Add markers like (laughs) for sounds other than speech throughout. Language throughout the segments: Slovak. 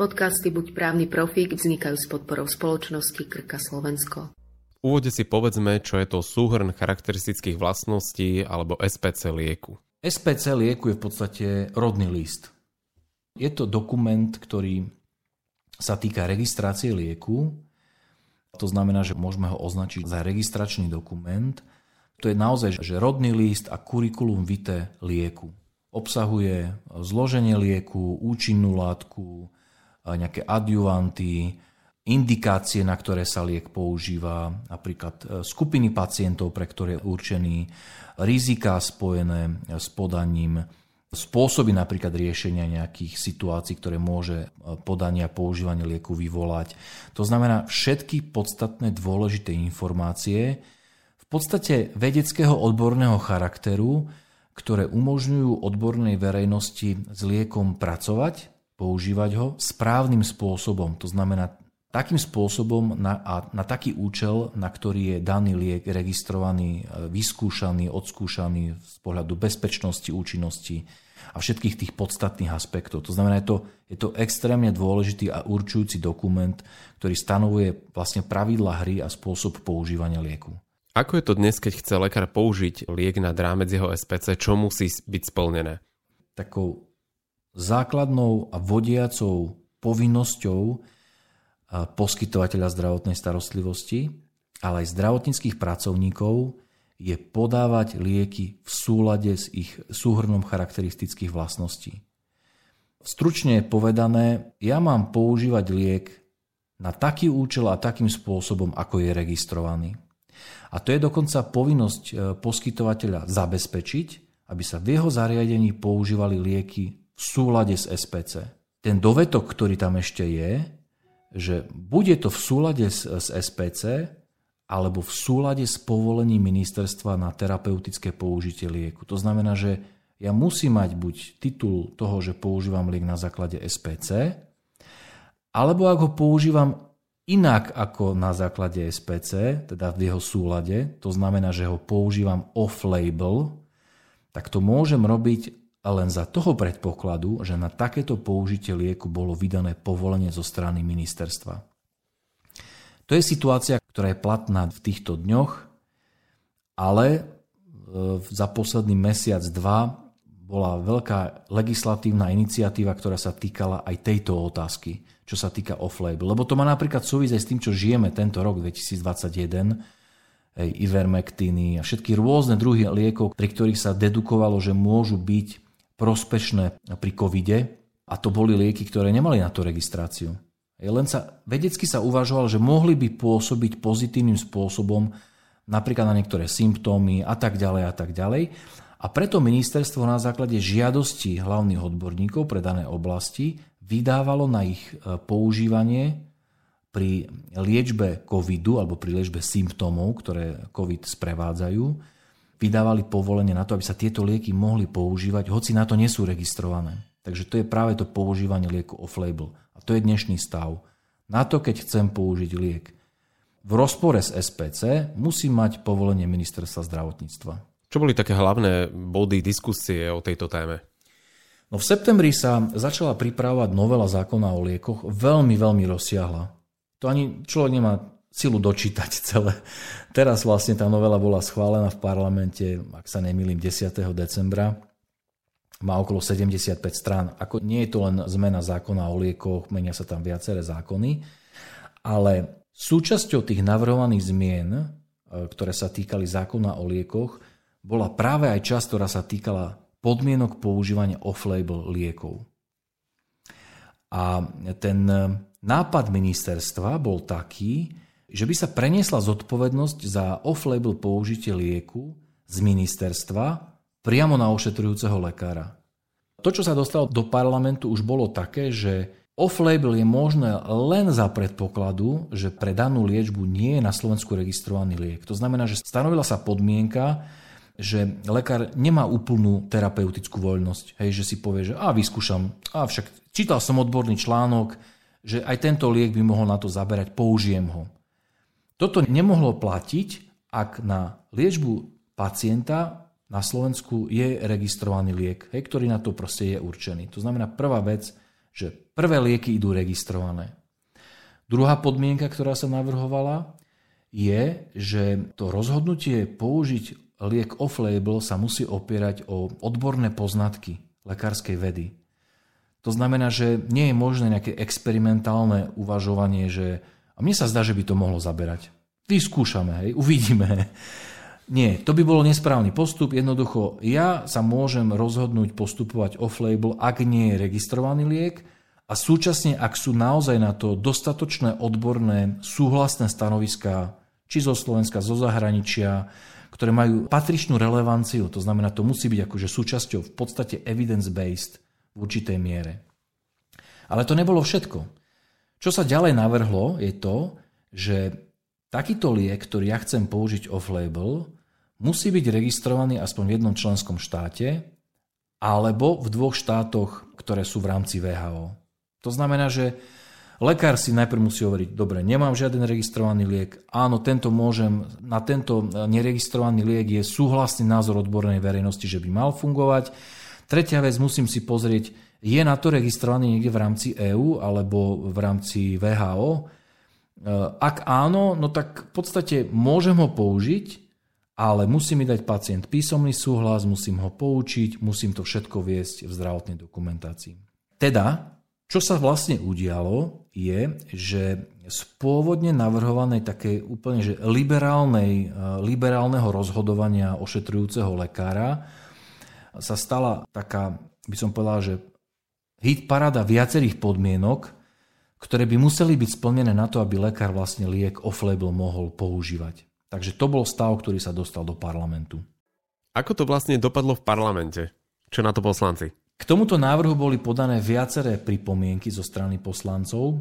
Podcasty Buď právny profík vznikajú s podporou spoločnosti Krka Slovensko. V úvode si povedzme, čo je to súhrn charakteristických vlastností alebo SPC lieku. SPC lieku je v podstate rodný list. Je to dokument, ktorý sa týka registrácie lieku. To znamená, že môžeme ho označiť za registračný dokument. To je naozaj že rodný list a kurikulum vitae lieku. Obsahuje zloženie lieku, účinnú látku, nejaké adjuvanty, indikácie, na ktoré sa liek používa, napríklad e, skupiny pacientov, pre ktoré je určený, rizika spojené s podaním, spôsoby napríklad riešenia nejakých situácií, ktoré môže e, podanie a používanie lieku vyvolať. To znamená všetky podstatné dôležité informácie, v podstate vedeckého odborného charakteru, ktoré umožňujú odbornej verejnosti s liekom pracovať, používať ho správnym spôsobom. To znamená takým spôsobom na, a na taký účel, na ktorý je daný liek registrovaný, e, vyskúšaný, odskúšaný z pohľadu bezpečnosti, účinnosti a všetkých tých podstatných aspektov. To znamená, je to, je to extrémne dôležitý a určujúci dokument, ktorý stanovuje vlastne pravidla hry a spôsob používania lieku. Ako je to dnes, keď chce lekár použiť liek na rámec jeho SPC, čo musí byť splnené? Takou základnou a vodiacou povinnosťou poskytovateľa zdravotnej starostlivosti, ale aj zdravotníckých pracovníkov je podávať lieky v súlade s ich súhrnom charakteristických vlastností. Stručne povedané, ja mám používať liek na taký účel a takým spôsobom, ako je registrovaný. A to je dokonca povinnosť e, poskytovateľa zabezpečiť, aby sa v jeho zariadení používali lieky v súlade s SPC. Ten dovetok, ktorý tam ešte je, že bude to v súlade s, s SPC alebo v súlade s povolením ministerstva na terapeutické použitie lieku. To znamená, že ja musím mať buď titul toho, že používam liek na základe SPC, alebo ak ho používam inak ako na základe SPC, teda v jeho súlade, to znamená, že ho používam off-label, tak to môžem robiť len za toho predpokladu, že na takéto použitie lieku bolo vydané povolenie zo strany ministerstva. To je situácia, ktorá je platná v týchto dňoch, ale e, za posledný mesiac, dva bola veľká legislatívna iniciatíva, ktorá sa týkala aj tejto otázky, čo sa týka off-label. Lebo to má napríklad súvisť aj s tým, čo žijeme tento rok 2021, ivermektiny a všetky rôzne druhy liekov, pri ktorých sa dedukovalo, že môžu byť prospešné pri covide a to boli lieky, ktoré nemali na to registráciu. Len sa, vedecky sa uvažoval, že mohli by pôsobiť pozitívnym spôsobom napríklad na niektoré symptómy a tak ďalej a tak ďalej. A preto ministerstvo na základe žiadosti hlavných odborníkov pre dané oblasti vydávalo na ich e, používanie pri liečbe covidu alebo pri liečbe symptómov, ktoré covid sprevádzajú, vydávali povolenie na to, aby sa tieto lieky mohli používať, hoci na to nie sú registrované. Takže to je práve to používanie lieku off-label. A to je dnešný stav. Na to, keď chcem použiť liek v rozpore s SPC, musím mať povolenie ministerstva zdravotníctva. Čo boli také hlavné body diskusie o tejto téme? No v septembri sa začala pripravovať novela zákona o liekoch, veľmi, veľmi rozsiahla. To ani človek nemá silu dočítať (laughs) celé. Teraz vlastne tá novela bola schválená v parlamente, ak sa nemýlim, 10. decembra. Má okolo 75 strán. Ako nie je to len zmena zákona o liekoch, menia sa tam viaceré zákony, ale súčasťou tých navrhovaných zmien, e, ktoré sa týkali zákona o liekoch, bola práve aj časť, ktorá sa týkala podmienok používania off-label liekov. A ten nápad ministerstva bol taký, že by sa preniesla zodpovednosť za off-label použitie lieku z ministerstva priamo na ošetrujúceho lekára. To, čo sa dostalo do parlamentu, už bolo také, že off-label je možné len za predpokladu, že pre danú liečbu nie je na Slovensku registrovaný liek. To znamená, že stanovila sa podmienka, že lekár nemá úplnú terapeutickú voľnosť. Hej, že si povie, že a vyskúšam, a však čítal som odborný článok, že aj tento liek by mohol na to zaberať, použijem ho. Toto nemohlo platiť, ak na liečbu pacienta na Slovensku je registrovaný liek, hej, ktorý na to proste je určený. To znamená prvá vec, že prvé lieky idú registrované. Druhá podmienka, ktorá sa navrhovala, je, že to rozhodnutie použiť liek off-label sa musí opierať o odborné poznatky lekárskej vedy. To znamená, že nie je možné nejaké experimentálne uvažovanie, že a mne sa zdá, že by to mohlo zaberať. Vyskúšame, hej, uvidíme. Nie, to by bolo nesprávny postup. Jednoducho, ja sa môžem rozhodnúť postupovať off-label, ak nie je registrovaný liek a súčasne, ak sú naozaj na to dostatočné odborné súhlasné stanoviská, či zo Slovenska, zo zahraničia, ktoré majú patričnú relevanciu, to znamená, to musí byť akože súčasťou v podstate evidence-based v určitej miere. Ale to nebolo všetko. Čo sa ďalej navrhlo je to, že takýto liek, ktorý ja chcem použiť off-label, musí byť registrovaný aspoň v jednom členskom štáte alebo v dvoch štátoch, ktoré sú v rámci VHO. To znamená, že lekár si najprv musí hovoriť, dobre, nemám žiaden registrovaný liek, áno, tento môžem, na tento neregistrovaný liek je súhlasný názor odbornej verejnosti, že by mal fungovať, Tretia vec, musím si pozrieť, je na to registrovaný niekde v rámci EÚ alebo v rámci VHO? E, ak áno, no tak v podstate môžem ho použiť, ale musí mi dať pacient písomný súhlas, musím ho poučiť, musím to všetko viesť v zdravotnej dokumentácii. Teda, čo sa vlastne udialo, je, že z pôvodne navrhovanej takej úplne že liberálnej, e, liberálneho rozhodovania ošetrujúceho lekára sa stala taká, by som povedal, že hit parada viacerých podmienok, ktoré by museli byť splnené na to, aby lekár vlastne liek off-label mohol používať. Takže to bol stav, ktorý sa dostal do parlamentu. Ako to vlastne dopadlo v parlamente? Čo na to poslanci? K tomuto návrhu boli podané viaceré pripomienky zo strany poslancov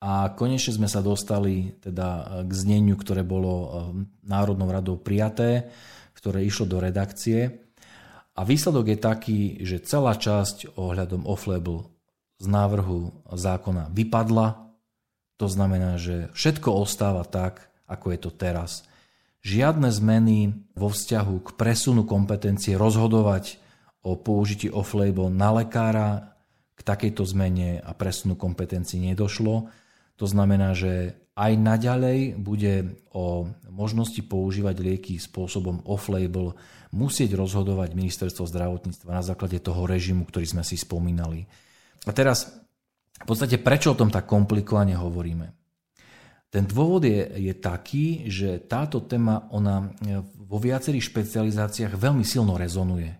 a konečne sme sa dostali teda k zneniu, ktoré bolo eh, Národnou radou prijaté, ktoré išlo do redakcie. A výsledok je taký, že celá časť ohľadom off-label z návrhu zákona vypadla. To znamená, že všetko ostáva tak, ako je to teraz. Žiadne zmeny vo vzťahu k presunu kompetencie rozhodovať o použití off-label na lekára k takejto zmene a presunu kompetencií nedošlo. To znamená, že aj naďalej bude o možnosti používať lieky spôsobom off-label musieť rozhodovať ministerstvo zdravotníctva na základe toho režimu, ktorý sme si spomínali. A teraz v podstate prečo o tom tak komplikovane hovoríme? Ten dôvod je, je taký, že táto téma ona vo viacerých špecializáciách veľmi silno rezonuje.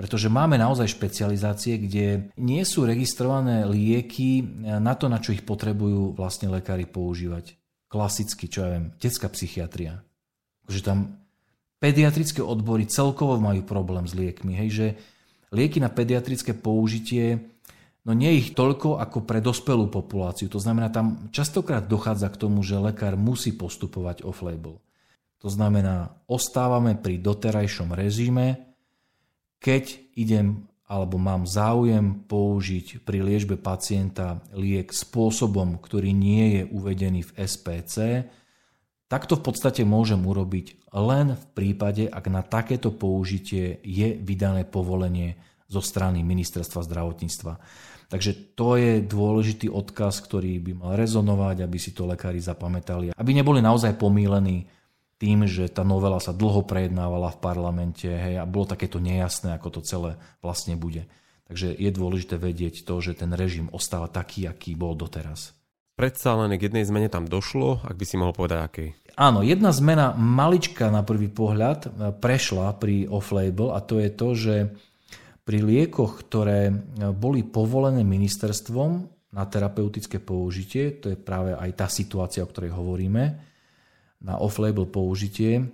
Pretože máme naozaj špecializácie, kde nie sú registrované lieky na to, na čo ich potrebujú vlastne lekári používať. Klasicky, čo ja viem, detská psychiatria. Že tam pediatrické odbory celkovo majú problém s liekmi. Hej, že lieky na pediatrické použitie, no nie ich toľko ako pre dospelú populáciu. To znamená, tam častokrát dochádza k tomu, že lekár musí postupovať off-label. To znamená, ostávame pri doterajšom režime, keď idem alebo mám záujem použiť pri liečbe pacienta liek spôsobom, ktorý nie je uvedený v SPC, tak to v podstate môžem urobiť len v prípade, ak na takéto použitie je vydané povolenie zo strany ministerstva zdravotníctva. Takže to je dôležitý odkaz, ktorý by mal rezonovať, aby si to lekári zapamätali, aby neboli naozaj pomílení tým, že tá novela sa dlho prejednávala v parlamente hej, a bolo takéto nejasné, ako to celé vlastne bude. Takže je dôležité vedieť to, že ten režim ostáva taký, aký bol doteraz. Predsa len k jednej zmene tam došlo, ak by si mohol povedať akej. Áno, jedna zmena malička na prvý pohľad e, prešla pri off-label a to je to, že pri liekoch, ktoré e, boli povolené ministerstvom na terapeutické použitie, to je práve aj tá situácia, o ktorej hovoríme, na off-label použitie,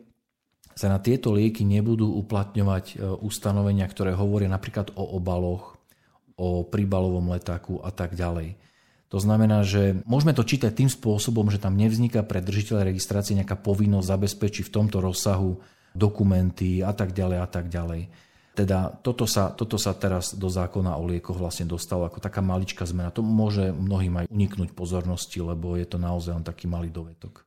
sa na tieto lieky nebudú uplatňovať e, ustanovenia, ktoré hovoria napríklad o obaloch, o príbalovom letáku a tak ďalej. To znamená, že môžeme to čítať tým spôsobom, že tam nevzniká pre držiteľa registrácie nejaká povinnosť zabezpečiť v tomto rozsahu dokumenty a tak ďalej a tak ďalej. Teda toto sa, toto sa teraz do zákona o liekoch vlastne dostalo ako taká maličká zmena. To môže mnohým aj uniknúť pozornosti, lebo je to naozaj len taký malý dovetok.